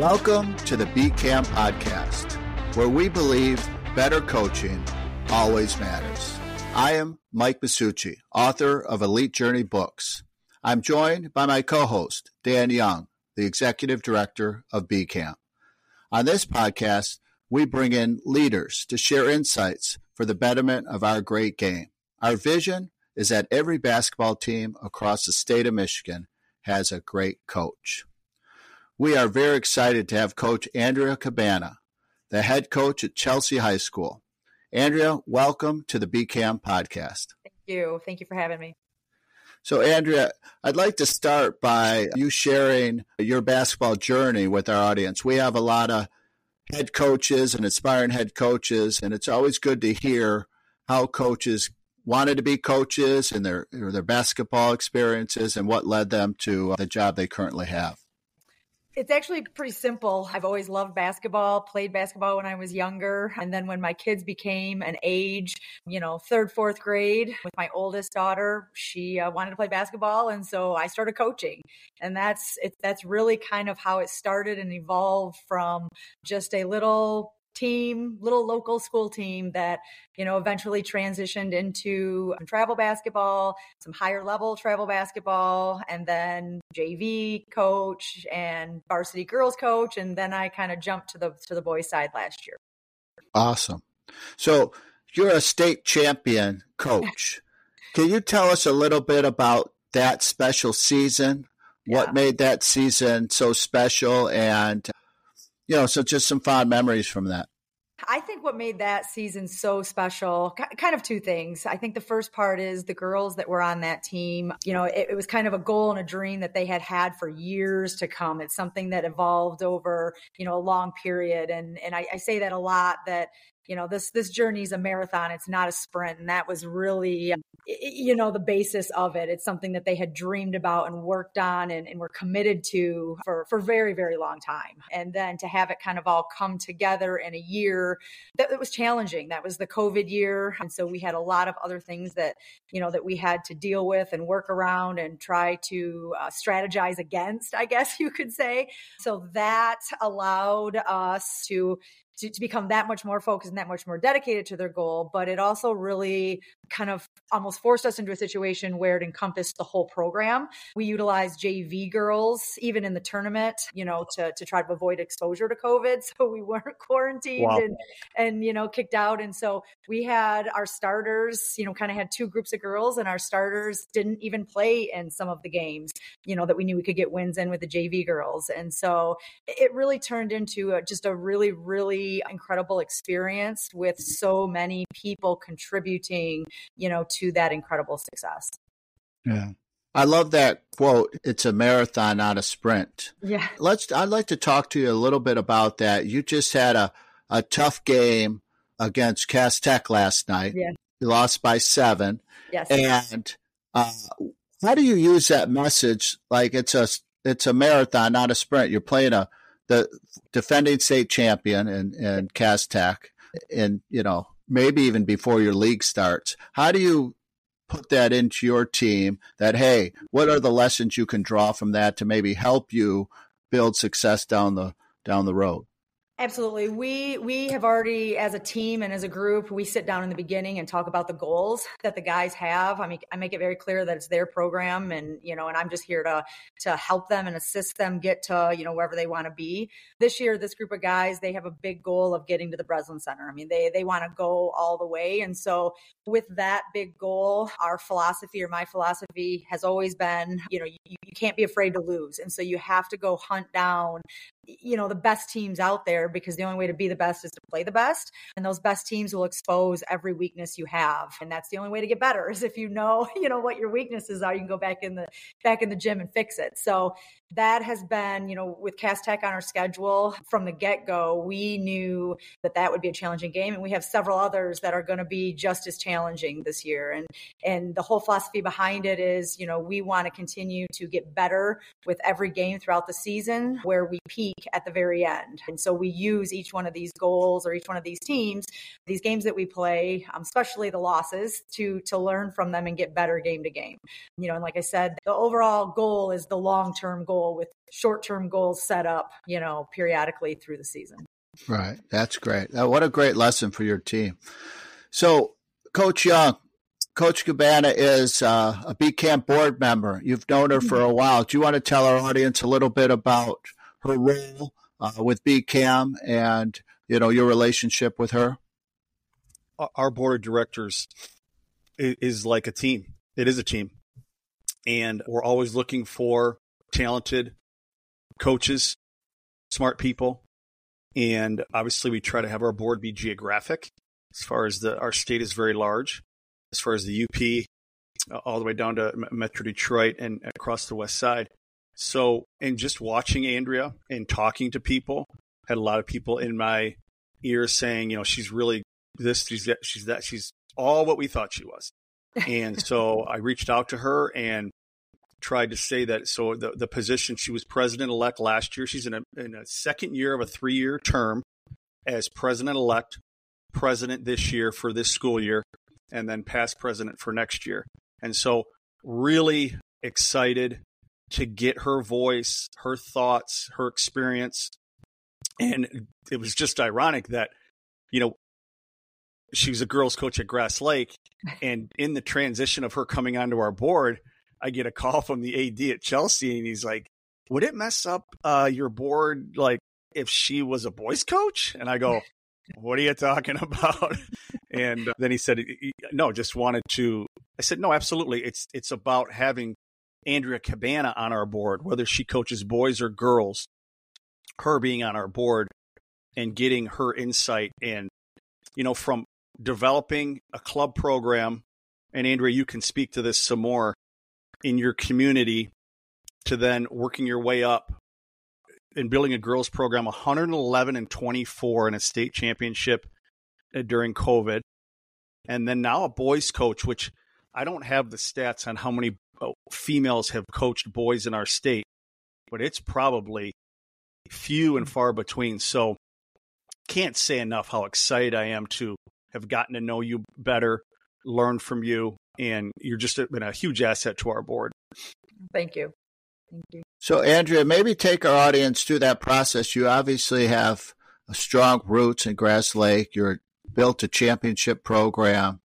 Welcome to the BCAM Podcast, where we believe better coaching always matters. I am Mike Massucci, author of Elite Journey books. I'm joined by my co host, Dan Young, the executive director of BCAM. On this podcast, we bring in leaders to share insights for the betterment of our great game. Our vision is that every basketball team across the state of Michigan has a great coach. We are very excited to have Coach Andrea Cabana, the head coach at Chelsea High School. Andrea, welcome to the BCAM podcast. Thank you. Thank you for having me. So, Andrea, I'd like to start by you sharing your basketball journey with our audience. We have a lot of head coaches and aspiring head coaches, and it's always good to hear how coaches wanted to be coaches and their their basketball experiences and what led them to uh, the job they currently have. It's actually pretty simple. I've always loved basketball, played basketball when I was younger. And then when my kids became an age, you know, third, fourth grade with my oldest daughter, she uh, wanted to play basketball. And so I started coaching. And that's, it, that's really kind of how it started and evolved from just a little team, little local school team that, you know, eventually transitioned into travel basketball, some higher level travel basketball, and then JV coach and varsity girls coach. And then I kind of jumped to the to the boys side last year. Awesome. So you're a state champion coach. Can you tell us a little bit about that special season? Yeah. What made that season so special and you know, so just some fond memories from that. I think what made that season so special, kind of two things. I think the first part is the girls that were on that team. You know, it, it, was kind of a goal and a dream that they had had for years to come. It's something that evolved over, you know, a long period. And and I, I say that a lot. That you know this this journey is a marathon it's not a sprint and that was really you know the basis of it. It's something that they had dreamed about and worked on and, and were committed to for for very very long time. And then to have it kind of all come together in a year that, that was challenging. That was the covid year and so we had a lot of other things that you know that we had to deal with and work around and try to uh, strategize against i guess you could say. So that allowed us to to, to become that much more focused and that much more dedicated to their goal. But it also really kind of almost forced us into a situation where it encompassed the whole program. We utilized JV girls even in the tournament, you know, to, to try to avoid exposure to COVID. So we weren't quarantined wow. and, and, you know, kicked out. And so we had our starters, you know, kind of had two groups of girls and our starters didn't even play in some of the games, you know, that we knew we could get wins in with the JV girls. And so it really turned into a, just a really, really incredible experience with so many people contributing you know, to that incredible success. Yeah. I love that quote. It's a marathon, not a sprint. Yeah. Let's, I'd like to talk to you a little bit about that. You just had a, a tough game against Cass Tech last night. Yeah. You lost by seven. Yes. And, uh, how do you use that message? Like it's a, it's a marathon, not a sprint. You're playing a, the defending state champion in, in Cass Tech and, you know, maybe even before your league starts. How do you put that into your team that, hey, what are the lessons you can draw from that to maybe help you build success down the down the road? Absolutely. We we have already as a team and as a group, we sit down in the beginning and talk about the goals that the guys have. I mean, I make it very clear that it's their program and, you know, and I'm just here to to help them and assist them get to, you know, wherever they want to be. This year, this group of guys, they have a big goal of getting to the Breslin Center. I mean, they they want to go all the way. And so with that big goal, our philosophy or my philosophy has always been, you know, you, you can't be afraid to lose. And so you have to go hunt down you know the best teams out there because the only way to be the best is to play the best and those best teams will expose every weakness you have and that's the only way to get better is if you know you know what your weaknesses are you can go back in the back in the gym and fix it so that has been, you know, with Cass Tech on our schedule from the get go, we knew that that would be a challenging game. And we have several others that are going to be just as challenging this year. And, and the whole philosophy behind it is, you know, we want to continue to get better with every game throughout the season where we peak at the very end. And so we use each one of these goals or each one of these teams, these games that we play, um, especially the losses, to to learn from them and get better game to game. You know, and like I said, the overall goal is the long term goal with short term goals set up, you know, periodically through the season. Right. That's great. What a great lesson for your team. So, Coach Young, Coach Cabana is uh, a BCAM board member. You've known her for mm-hmm. a while. Do you want to tell our audience a little bit about her role uh, with BCAM and you know your relationship with her? Our board of directors is like a team. It is a team, and we're always looking for talented coaches, smart people, and obviously we try to have our board be geographic. As far as the our state is very large, as far as the UP, uh, all the way down to Metro Detroit and across the West Side. So, and just watching Andrea and talking to people, had a lot of people in my ears saying, you know, she's really this, she's that, she's that, she's all what we thought she was. And so I reached out to her and tried to say that. So the, the position, she was president elect last year. She's in a, in a second year of a three year term as president elect, president this year for this school year and then past president for next year. And so, really excited to get her voice, her thoughts, her experience. And it was just ironic that, you know, she was a girls coach at Grass Lake. And in the transition of her coming onto our board, I get a call from the AD at Chelsea and he's like, would it mess up uh, your board like if she was a boys coach? And I go, what are you talking about? and then he said, no, just wanted to. I said, no, absolutely. It's it's about having Andrea Cabana on our board, whether she coaches boys or girls. Her being on our board and getting her insight and you know from developing a club program and Andrea you can speak to this some more in your community to then working your way up and building a girls program 111 and 24 in a state championship uh, during COVID. And then now a boys coach, which I don't have the stats on how many Uh, females have coached boys in our state, but it's probably few and mm. far between. So can't say enough how excited I am to have gotten to know you better, learn from you, and you're just been a huge asset to our board. Thank you. Thank you. So, Andrea, maybe take our audience through that process. You obviously have strong roots in Grass Lake. You're built a championship program.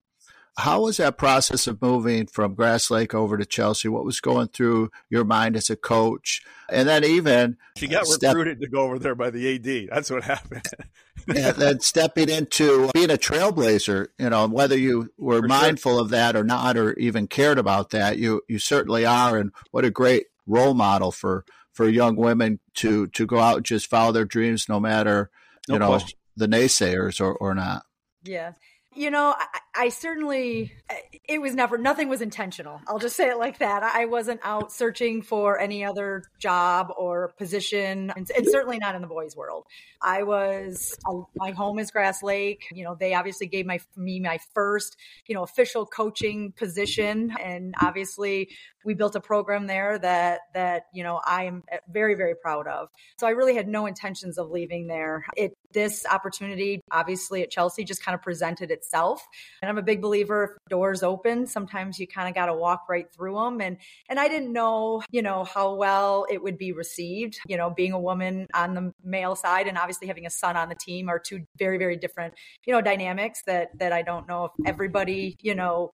How was that process of moving from Grass Lake over to Chelsea? What was going through your mind as a coach? And then even she got step- recruited to go over there by the AD. That's what happened. and then stepping into being a trailblazer, you know, whether you were For mindful sure. of that or not, or even cared about that, you you certainly are. And what a great role model for for young women to to go out and just follow their dreams, no matter no you know question. the naysayers or or not. Yeah. You know, I, certainly, it was never, nothing was intentional. I'll just say it like that. I wasn't out searching for any other job or position, and, and certainly not in the boys' world. I was, uh, my home is Grass Lake. You know, they obviously gave my, me my first, you know, official coaching position. And obviously, we built a program there that that you know I am very very proud of. So I really had no intentions of leaving there. It this opportunity obviously at Chelsea just kind of presented itself. And I'm a big believer if doors open, sometimes you kind of got to walk right through them and and I didn't know, you know, how well it would be received, you know, being a woman on the male side and obviously having a son on the team are two very very different, you know, dynamics that that I don't know if everybody, you know,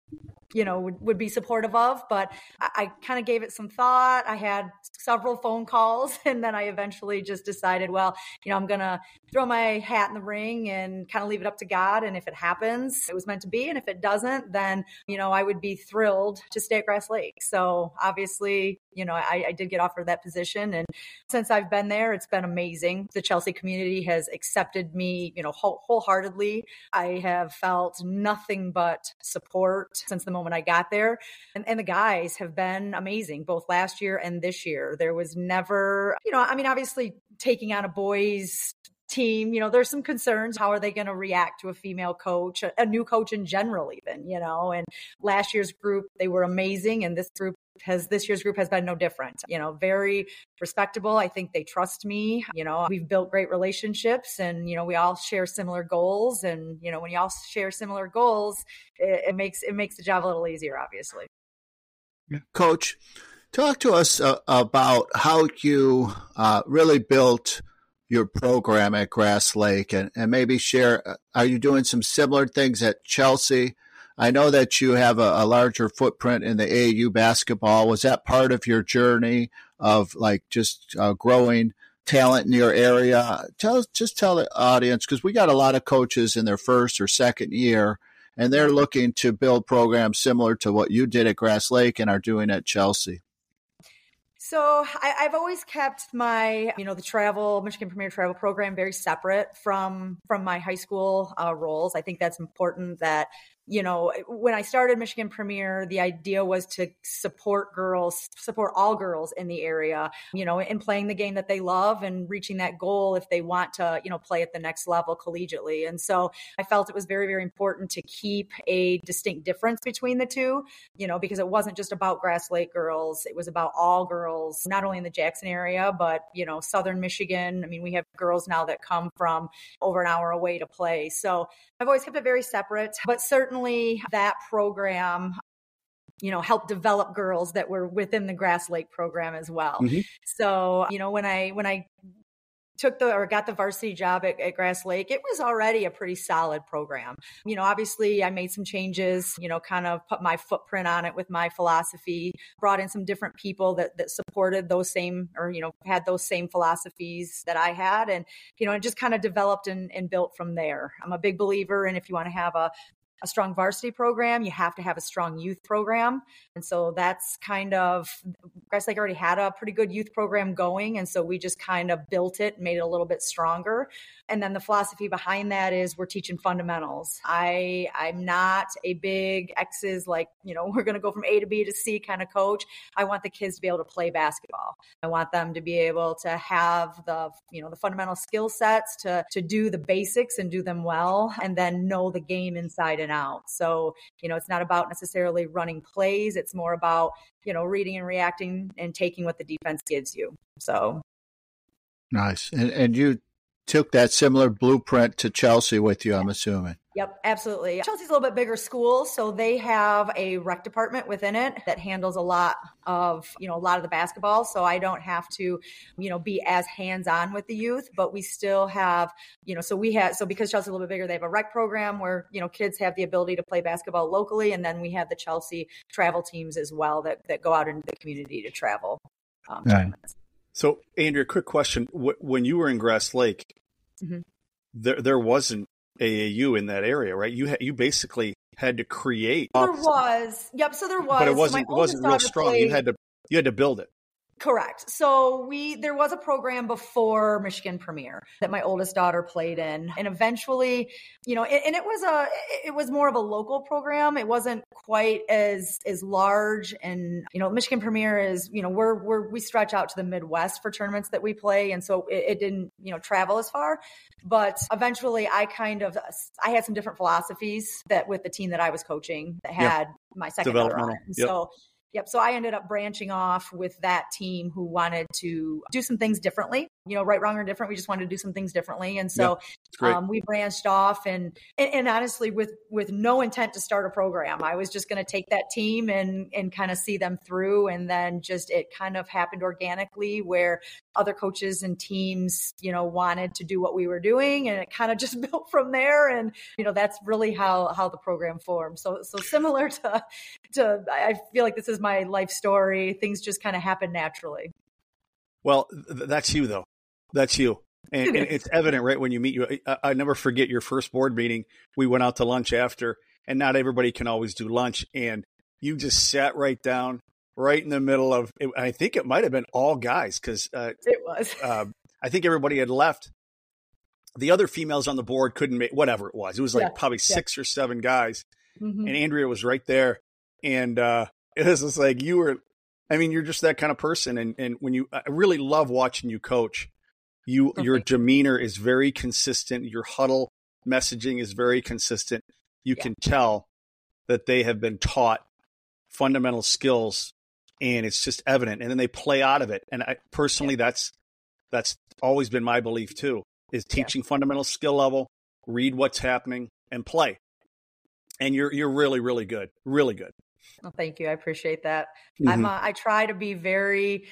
you know would, would be supportive of but i, I kind of gave it some thought. I had several phone calls and then i eventually just decided well you know i'm gonna throw my hat in the ring and kind of leave it up to god and if it happens it was meant to be and if it doesn't then you know i would be thrilled to stay at grass lake. So obviously you know I, I did get offered that position and since i've been there it's been amazing the chelsea community has accepted me you know whole, wholeheartedly i have felt nothing but support since the moment I got there. And, and the guys have been amazing, both last year and this year. There was never, you know, I mean, obviously taking on a boys team, you know, there's some concerns. How are they going to react to a female coach, a, new coach in general, even, you know? And last year's group, they were amazing. And this group has this year's group has been no different. You know, very respectable. I think they trust me. You know, we've built great relationships and, you know, we all share similar goals. And, you know, when you all share similar goals, it, it makes it makes the job a little easier, obviously. Coach, talk to us uh, about how you uh, really built your program at Grass Lake and, and maybe share uh, are you doing some similar things at Chelsea? I know that you have a, a, larger footprint in the AAU basketball. Was that part of your journey of like just uh, growing talent in your area? Tell just tell the audience because we got a lot of coaches in their first or second year, and they're looking to build programs similar to what you did at Grass Lake and are doing at Chelsea. So I, have always kept my, you know, the travel Michigan Premier Travel Program very separate from from my high school uh, roles. I think that's important that you know, eh, when I started Michigan Premier, the idea was to support girls, support all girls in the area, you know, in playing the game that they love and reaching that goal if they want to, you know, play at the next level collegiately. And so I felt it was very, very important to keep a distinct difference between the two, you know, because it wasn't just about Grass Lake girls, it was about all girls, not only in the Jackson area, but, you know, Southern Michigan. I mean, we have girls now that come from over an hour away to play. So I've always kept it very separate, but certainly that program you know helped develop girls that were within the grass lake program as well mm-hmm. so you know when i when i took the or got the varsity job at, at, Grass Lake, it was already a pretty solid program. You know, obviously I made some changes, you know, kind of put my footprint on it with my philosophy, brought in some different people that that supported those same or, you know, had those same philosophies that I had. And, you know, it just kind of developed and, and built from there. I'm a big believer and if you want to have a a strong varsity program, you have to have a strong youth program. And so that's kind of, Grass Lake already had a pretty good youth program going. And so we just kind of built it, made it a little bit stronger. And then the philosophy behind that is we're teaching fundamentals. I, I'm not a big X's like, you know, we're going to go from A to B to C kind of coach. I want the kids to be able to play basketball. I want them to be able to have the, you know, the fundamental skill sets to, to do the basics and do them well and then know the game inside and and out. So, you know, it's not about necessarily running plays. It's more about, you know, reading and reacting and taking what the defense gives you. So nice. And and you took that similar blueprint to Chelsea with you, I'm assuming. Yep, absolutely. Chelsea's a little bit bigger school, so they have a rec department within it that handles a lot of, you know, a lot of the basketball. So I don't have to, you know, be as hands-on with the youth, but we still have, you know, so we have so because Chelsea's a little bit bigger, they have a rec program where, you know, kids have the ability to play basketball locally and then we have the Chelsea travel teams as well that that go out into the community to travel. Um, right. So, Andrea, quick question: When you were in Grass Lake, mm-hmm. there there wasn't AAU in that area, right? You ha- you basically had to create. There was, yep. So there was, but it wasn't it wasn't real strong. Played, you had to you had to build it. Correct. So we there was a program before Michigan Premier that my oldest daughter played in, and eventually, you know, and, and it was a it was more of a local program. It wasn't quite as as large, and you know, Michigan Premier is you know we're we're we stretch out to the Midwest for tournaments that we play, and so it, it didn't you know travel as far. But eventually, I kind of I had some different philosophies that with the team that I was coaching that had my second daughter on it, and yep. so Yep. So I ended up branching off with that team who wanted to do some things differently you know, right, wrong, or different. We just wanted to do some things differently, and so um, we branched off. And, and, and honestly, with with no intent to start a program, I was just going to take that team and and kind of see them through. And then just it kind of happened organically, where other coaches and teams, you know, wanted to do what we were doing, and it kind of just built from there. And you know, that's really how how the program formed. So so similar to to I feel like this is my life story. Things just kind of happen naturally. Well, th- that's you though. That's you. And, and, it's evident right when you meet you. I, I, never forget your first board meeting. We went out to lunch after, and not everybody can always do lunch. And you just sat right down, right in the middle of. I think it might have been all guys because uh, it was. Uh, I think everybody had left. The other females on the board couldn't make whatever it was. It was like yeah, probably yeah. six or seven guys, mm-hmm. and Andrea was right there, and uh, it was just like you were. I mean, you're just that kind of person, and and when you, I really love watching you coach You your demeanor is very consistent. Your huddle messaging is very consistent. You yeah. can tell that they have been taught fundamental skills and it's just evident and then they play out of it and I personally yeah. that's that's always been my belief too is teaching yeah. fundamental skill level read what's happening and play and you're you're really really good really good well, thank you i appreciate that mm-hmm. i'm a, i try to be very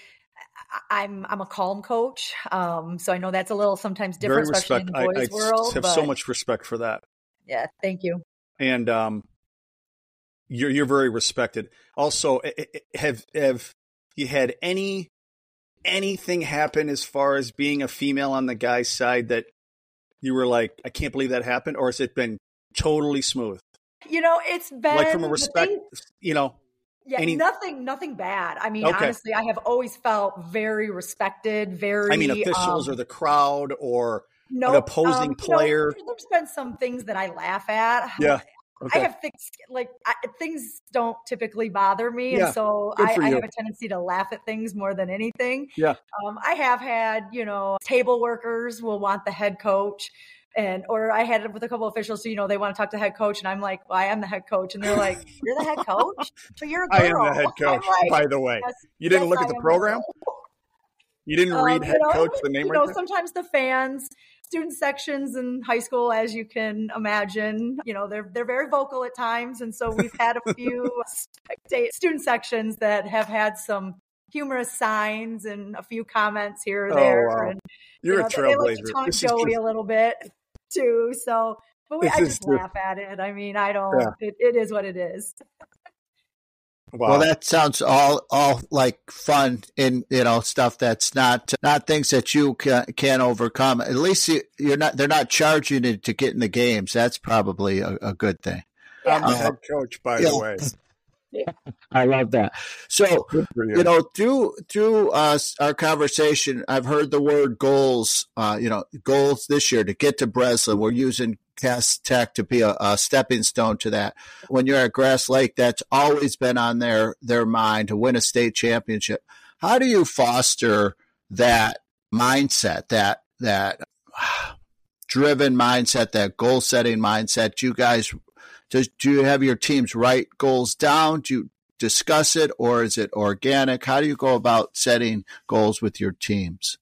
I'm I'm a calm coach, um, so I know that's a little sometimes different, especially in the boys' I, I world. Have but, so much respect for that. Yeah, thank you. And um, you're you're very respected. Also, have have you had any anything happen as far as being a female on the guy's side that you were like, I can't believe that happened, or has it been totally smooth? You know, it's been like from a respect. Thing, you know, yeah, any... nothing, nothing bad. I mean, okay. honestly, I have always felt very respected. Very. I mean, officials um, or the crowd or no nope, opposing um, player. Know, there's been some things that I laugh at. Yeah. Okay. I have things like I, things don't typically bother me, yeah, and so I, I, have a tendency to laugh at things more than anything. Yeah, um, I have had you know table workers will want the head coach, and or I had it with a couple officials, so you know they want to talk to head coach, and I'm like, well, I am the head coach, and they're like, you're the head coach, but you're a girl. I am the head coach. Like, by the way, yes, you didn't yes, look at the program. You didn't read um, head you know, coach the name. You right know, there? sometimes the fans student sections in high school, as you can imagine, you know, they're they're very vocal at times, and so we've had a few student sections that have had some humorous signs and a few comments here or oh, there. Oh, wow. and, You're you know, a trailblazer. They like to taunt Joey just... a little bit too. So, but we, I just laugh at it. I mean, I don't. Yeah. It, it is what it is. Wow. Well, that sounds all all like fun and you know stuff that's not not things that you can, can overcome. At least you, are not they're not charging you to get in the games. That's probably a, a good thing. I'm the uh, head coach, by the way. I love that. So you. you. know, through through uh, our conversation, I've heard the word goals. Uh, you know, goals this year to get to Breslin. We're using Cass Tech to be a, a, stepping stone to that. When you're at Grass Lake, that's always been on their their mind to win a state championship. How do you foster that mindset, that that driven mindset, that goal setting mindset? You guys do, do you have your teams write goals down? Do you discuss it, or is it organic? How do you go about setting goals with your teams?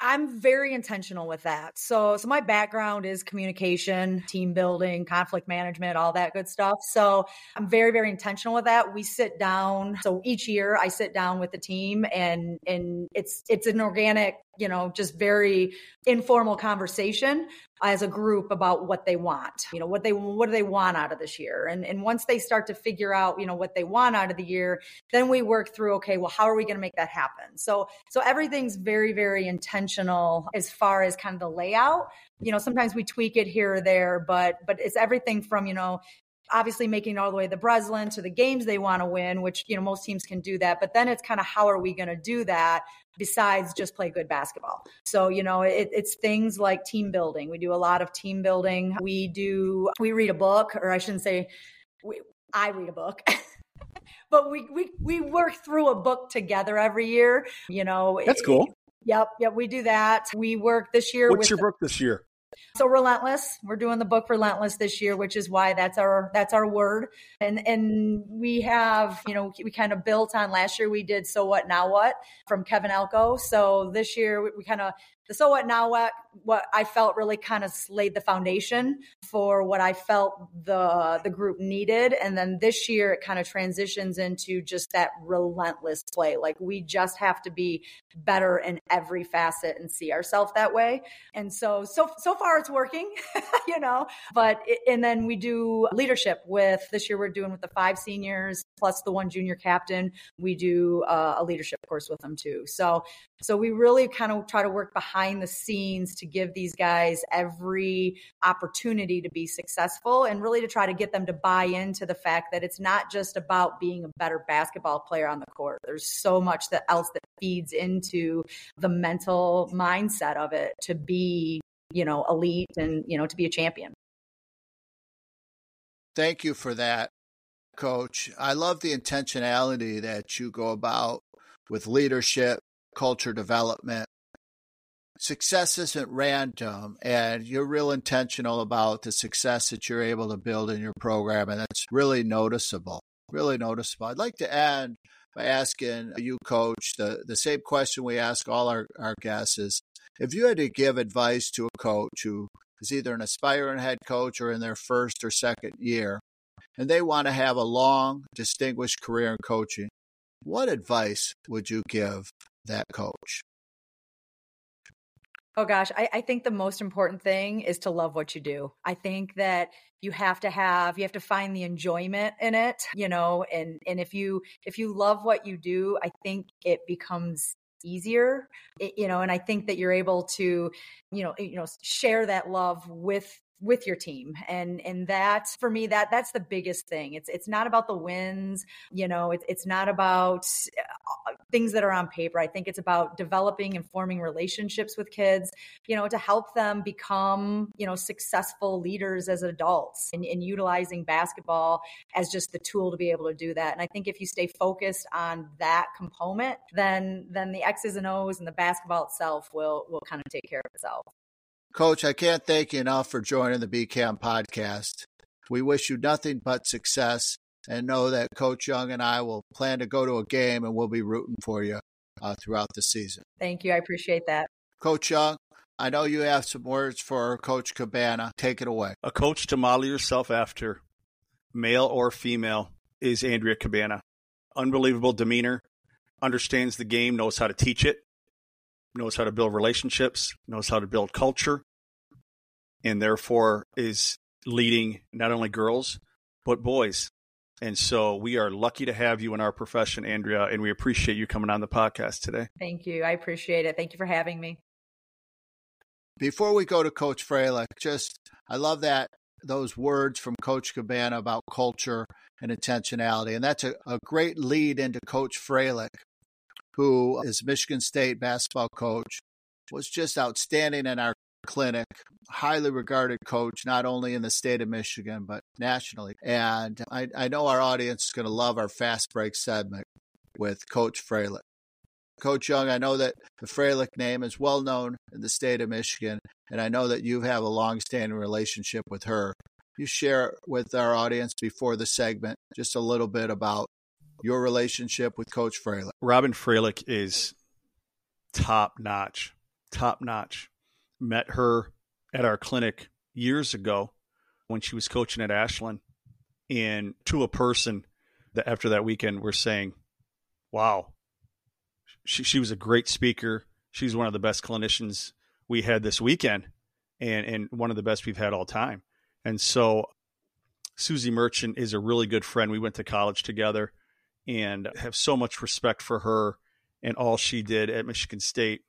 I'm very intentional with that. So, so my background is communication, team building, conflict management, all that good stuff. So, I'm very very intentional with that. We sit down. So each year I sit down with the team and and it's it's an organic you know, just very informal conversation as a group about what they want. You know, what they what do they want out of this year? And and once they start to figure out, you know, what they want out of the year, then we work through okay, well, how are we going to make that happen? So so everything's very very intentional as far as kind of the layout. You know, sometimes we tweak it here or there, but but it's everything from, you know, obviously making all the way to Breslin to the games they want to win, which, you know, most teams can do that. But then it's kind of how are we going to do that besides just play good basketball? So, you know, it, it's things like team building. We do a lot of team building. We do, we read a book, or I shouldn't say, we, I read a book. but we, we we work through a book together every year. You know, that's cool. Yep, yep, we do that. We work this year. What's your book this year? So relentless, we're doing the book relentless this year, which is why that's our that's our word. And and we have, you know, we kind of built on last year we did so what now what from Kevin Elko. So this year we, we kind of the so what now what what I felt really kind of laid the foundation for what I felt the the group needed. And then this year it kind of transitions into just that relentless play. Like we just have to be better in every facet and see ourselves that way. And so so so far it's working you know but it, and then we do leadership with this year we're doing with the five seniors plus the one junior captain. We do uh, a leadership course with them too. So so we really kind of try to work behind the scenes to give these guys every opportunity to be successful and really to try to get them to buy into the fact that it's not just about being a better basketball player on the court. There's so much that else that feeds into the mental mindset of it to be, you know, elite and, you know, to be a champion. Thank you for that, coach. I love the intentionality that you go about with leadership culture development. Success isn't random and you're real intentional about the success that you're able to build in your program and that's really noticeable really noticeable. I'd like to end by asking you coach the, the same question we ask all our, our guests is if you had to give advice to a coach who is either an aspiring head coach or in their first or second year and they want to have a long distinguished career in coaching what advice would you give that coach Oh gosh, I, I, think the most important thing is to love what you do. I think that you have to have you have to find the enjoyment in it, you know, and and if you if you love what you do, I think it becomes easier you know and i think that you're able to you know you know share that love with with your team and and that for me that that's the biggest thing. It's it's not about the wins you know it's it's not about uh, things that are on paper. I think it's about developing and forming relationships with kids you know to help them become you know successful leaders as adults and, and utilizing basketball as just the tool to be able to do that. And i think if you stay focused on that component then then the x's and o's and the basketball itself will will kind of take care of itself Coach, I can't thank you enough for joining the BCAM podcast. We wish you nothing but success and know that Coach Young and I will plan to go to a game and we'll be rooting for you uh, throughout the season. Thank you. I appreciate that. Coach Young, I know you have some words for Coach Cabana. Take it away. A coach to model yourself after, male or female, is Andrea Cabana. Unbelievable demeanor, understands the game, knows how to teach it, knows how to build relationships, knows how to build culture, and therefore is leading not only girls, but boys. And so we are lucky to have you in our profession, Andrea, and we appreciate you coming on the podcast today. Thank you. I appreciate it. Thank you for having me. Before we go to Coach Fralick, just I love that those words from Coach Cabana about culture and intentionality. And that's a, a great lead into Coach Fralick who is Michigan State basketball coach, was just outstanding in our clinic, highly regarded coach, not only in the state of Michigan, but nationally. And I, I know our audience is going to love our fast break segment with Coach Fralick. Coach Young, I know that the Fralick name is well known in the state of Michigan, and I know that you have a long-standing relationship with her. You share with our audience before the segment just a little bit about your relationship with Coach Fralick. Robyn Fralick is top notch, top notch. Met her at our clinic years ago when she was coaching at Ashland. And to a person that after that weekend, we're saying, wow, she, she was a great speaker. She's one of the best clinicians we had this weekend and, and one of the best we've had all time. And so Suzy Merchant is a really good friend. We went to college together and have so much respect for her and all she did at Michigan State.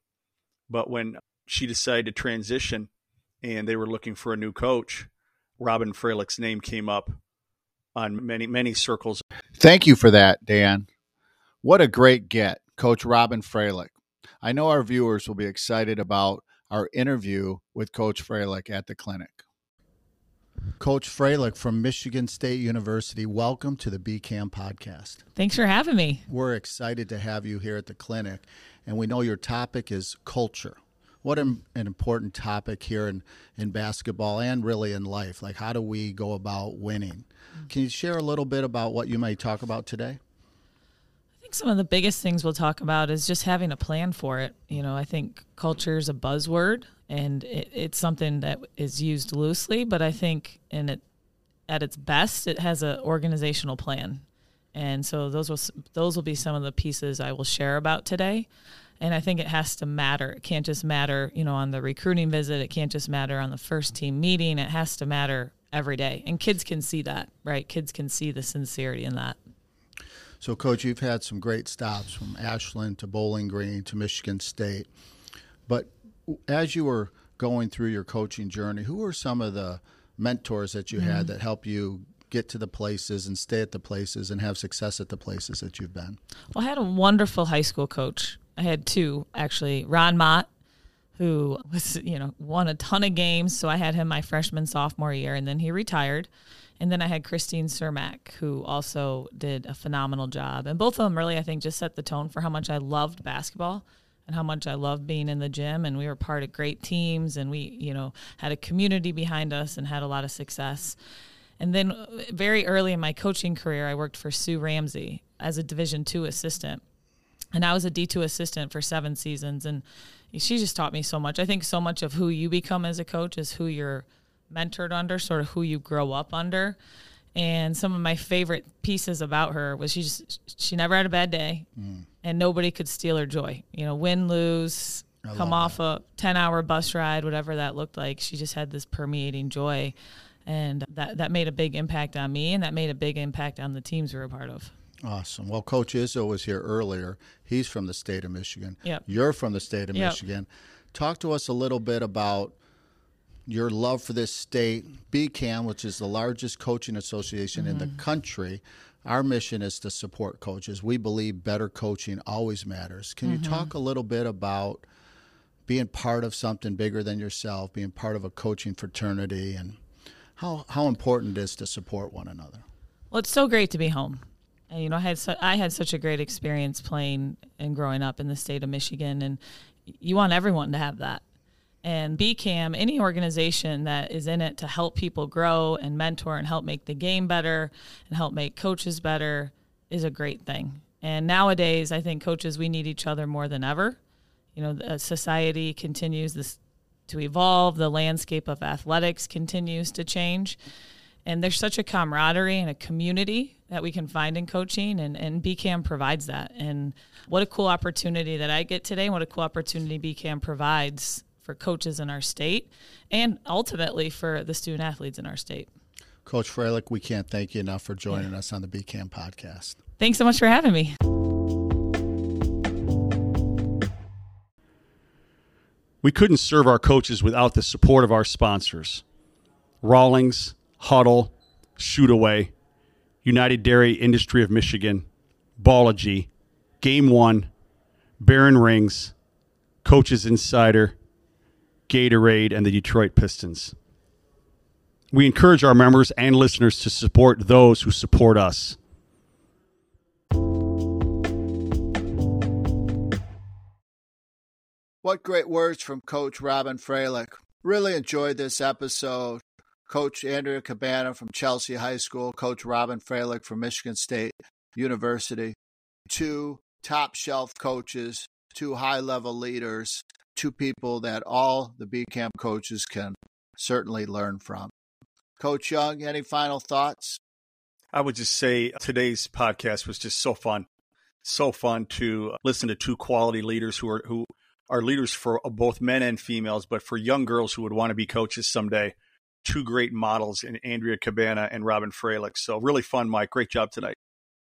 But when she decided to transition and they were looking for a new coach, Robyn Fralick's name came up on many, many circles. Thank you for that, Dan. What a great get, Coach Robyn Fralick. I know our viewers will be excited about our interview with Coach Fralick at the clinic. Coach Fralick from Michigan State University, welcome to the BCAM podcast. Thanks for having me. We're excited to have you here at the clinic, and we know your topic is culture. What an, an important topic here in, in basketball and really in life. Like, how do we go about winning? Can you share a little bit about what you might talk about today? Think some of the biggest things we'll talk about is just having a plan for it. You know, I think culture is a buzzword and it, it's something that is used loosely, but I think in it at its best, it has an organizational plan. And so those will those will be some of the pieces I will share about today. And I think it has to matter. It can't just matter, you know, on the recruiting visit. It can't just matter on the first team meeting. It has to matter every day. And kids can see that, right? Kids can see the sincerity in that. So, Coach, you've had some great stops from Ashland to Bowling Green to Michigan State. But as you were going through your coaching journey, who were some of the mentors that you mm-hmm. had that helped you get to the places and stay at the places and have success at the places that you've been? Well, I had a wonderful high school coach. I had two actually. Ron Mott, who was you know won a ton of games, so I had him my freshman sophomore year, and then he retired. And then I had Christine Cermak, who also did a phenomenal job. And both of them really, I think, just set the tone for how much I loved basketball and how much I loved being in the gym. And we were part of great teams, and we, you know, had a community behind us and had a lot of success. And then uh, very early in my coaching career, I worked for Sue Ramsey as a Division two assistant. And I was a D2 assistant for seven seasons. And she just taught me so much. I think so much of who you become as a coach is who you're mentored under, sort of who you grow up under. And some of my favorite pieces about her was she just she never had a bad day, mm. and nobody could steal her joy. You know, win, lose, I come off that. a ten hour bus ride, whatever that looked like. She just had this permeating joy, and that that made a big impact on me, and that made a big impact on the teams we were a part of. Awesome. Well, Coach Izzo was here earlier. He's from the state of Michigan. Yep. You're from the state of yep. Michigan. Talk to us a little bit about your love for this state. BCAM, which is the largest coaching association mm-hmm. in the mm-hmm. country, our mission is to support coaches. We believe better coaching always matters. Can mm-hmm. you talk a little bit about being part of something bigger than yourself, being part of a coaching fraternity, and how, how important it is to support one another? Well, it's so great to be home. And, you know, I had su- I had such a great experience playing and growing up in the state of Michigan, and you want everyone to have that. And BCAM, any organization that is in it to help people grow and mentor and help make the game better and help make coaches better, is a great thing. And nowadays, I think coaches we need each other more than ever. You know, society continues this to evolve. The landscape of athletics continues to change and there's such a camaraderie and a community that we can find in coaching and, and bcam provides that and what a cool opportunity that i get today and what a cool opportunity bcam provides for coaches in our state and ultimately for the student athletes in our state. Coach Fralick we can't thank you enough for joining yeah. us on the bcam podcast. Thanks so much for having me. We couldn't serve our coaches without the support of our sponsors. Rawlings Huddle, Shoot Away, United Dairy Industry of Michigan, Ballology, Game One, Baron Rings, Coaches Insider, Gatorade, and the Detroit Pistons. We encourage our members and listeners to support those who support us. What great words from Coach Robyn Fralick. Really enjoyed this episode. Coach Andrea Cabana from Chelsea High School, Coach Robyn Fralick from Michigan State University. Two top shelf coaches, two high level leaders, two people that all the BCAM coaches can certainly learn from. Coach Young, any final thoughts? I would just say today's podcast was just so fun. So fun to listen to two quality leaders who are who are leaders for both men and females, but for young girls who would want to be coaches someday two great models in Andrea Cabana and Robyn Fralick. So really fun, Mike. Great job tonight.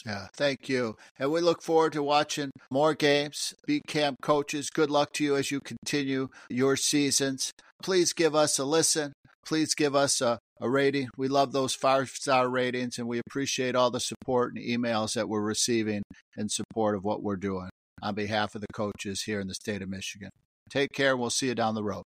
Yeah, thank you. And we look forward to watching more games. BCAM coaches, good luck to you as you continue your seasons. Please give us a listen. Please give us a, a rating. We love those five star ratings and we appreciate all the support and emails that we're receiving in support of what we're doing on behalf of the coaches here in the state of Michigan. Take care. And we'll see you down the road.